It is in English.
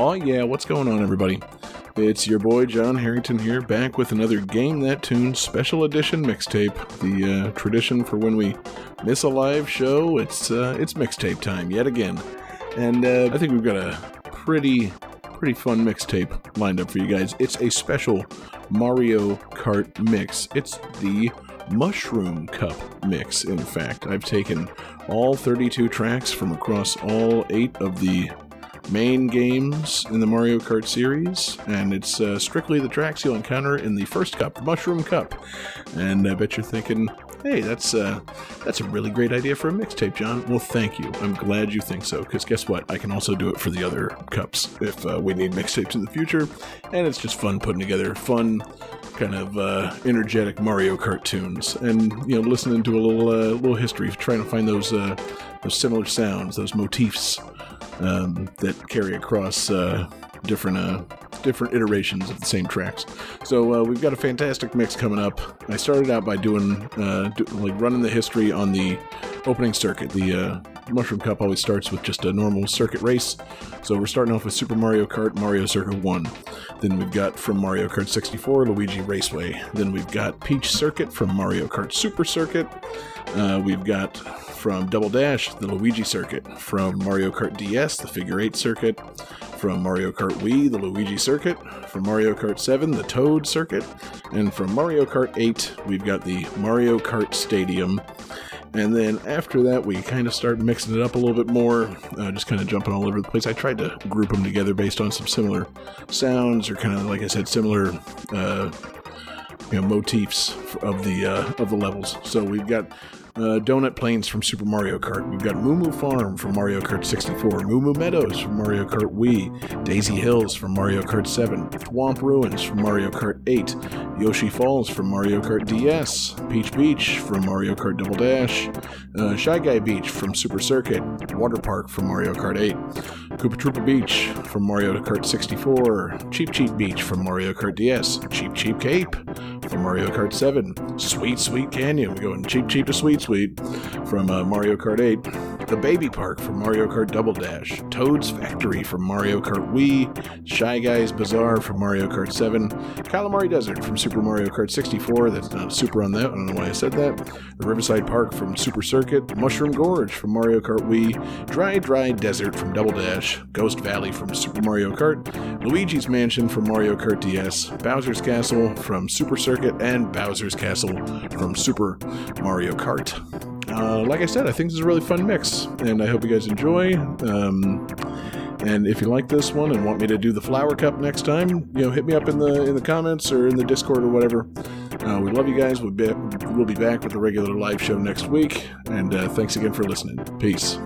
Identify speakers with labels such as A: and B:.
A: Oh, yeah, what's going on, everybody? It's your boy John Harrington here, back with another Game That Tune special edition mixtape. The uh, tradition for when we miss a live show, it's uh, it's mixtape time yet again. And uh, I think we've got a pretty pretty fun mixtape lined up for you guys. It's a special Mario Kart mix. It's the Mushroom Cup mix, in fact. I've taken all 32 tracks from across all eight of the main games in the Mario Kart series, and it's uh, strictly the tracks you'll encounter in the first cup, the Mushroom Cup. And I bet you're thinking, hey, that's uh, that's a really great idea for a mixtape, John. Well, thank you. I'm glad you think so, because guess what? I can also do it for the other cups if uh, we need mixtapes in the future, and it's just fun putting together fun kind of uh, energetic Mario Kart tunes, and you know, listening to a little uh, little history, trying to find those uh, those similar sounds, those motifs um, that carry across uh, different uh, different iterations of the same tracks. So uh, we've got a fantastic mix coming up. I started out by doing uh, do, like running the history on the opening circuit. The uh, Mushroom Cup always starts with just a normal circuit race. So we're starting off with Super Mario Kart Mario Circuit 1. Then we've got from Mario Kart 64 Luigi Raceway. Then we've got Peach Circuit from Mario Kart Super Circuit. Uh, we've got from Double Dash the Luigi Circuit. From Mario Kart DS the Figure 8 Circuit. From Mario Kart Wii the Luigi Circuit. From Mario Kart 7 the Toad Circuit. And from Mario Kart 8 we've got the Mario Kart Stadium. And then after that, we kind of start mixing it up a little bit more, uh, just kind of jumping all over the place. I tried to group them together based on some similar sounds, or kind of, like I said, similar, uh, you know, motifs of the uh, of the levels. So we've got uh, Donut Plains from Super Mario Kart. We've got Moo Moo Farm from Mario Kart 64, Moo Moo Meadows from Mario Kart Wii, Daisy Hills from Mario Kart 7, Thwomp Ruins from Mario Kart 8, Yoshi Falls from Mario Kart DS, Peach Beach from Mario Kart Double Dash, uh, Shy Guy Beach from Super Circuit, Water Park from Mario Kart 8, Koopa Troopa Beach from Mario Kart 64, Cheep Cheep Beach from Mario Kart DS, Cheep Cheep Cape from Mario Kart 7, Sweet Sweet Canyon, we're going cheap, Cheep to Sweet Sweet. From uh, Mario Kart 8, The Baby Park from Mario Kart Double Dash, Toad's Factory from Mario Kart Wii, Shy Guys Bazaar from Mario Kart 7, Kalimari Desert from Super Mario Kart 64, that's not super on that, I don't know why I said that, the Riverside Park from Super Circuit, Mushroom Gorge from Mario Kart Wii, Dry Dry Desert from Double Dash, Ghost Valley from Super Mario Kart, Luigi's Mansion from Mario Kart DS, Bowser's Castle from Super Circuit, and Bowser's Castle from Super Mario Kart. Uh, like I said, I think this is a really fun mix, and I hope you guys enjoy. Um, and if you like this one and want me to do the flower cup next time, you know, hit me up in the in the comments or in the Discord or whatever. Uh, we love you guys. We'll be, we'll be back with a regular live show next week. And uh, thanks again for listening. Peace.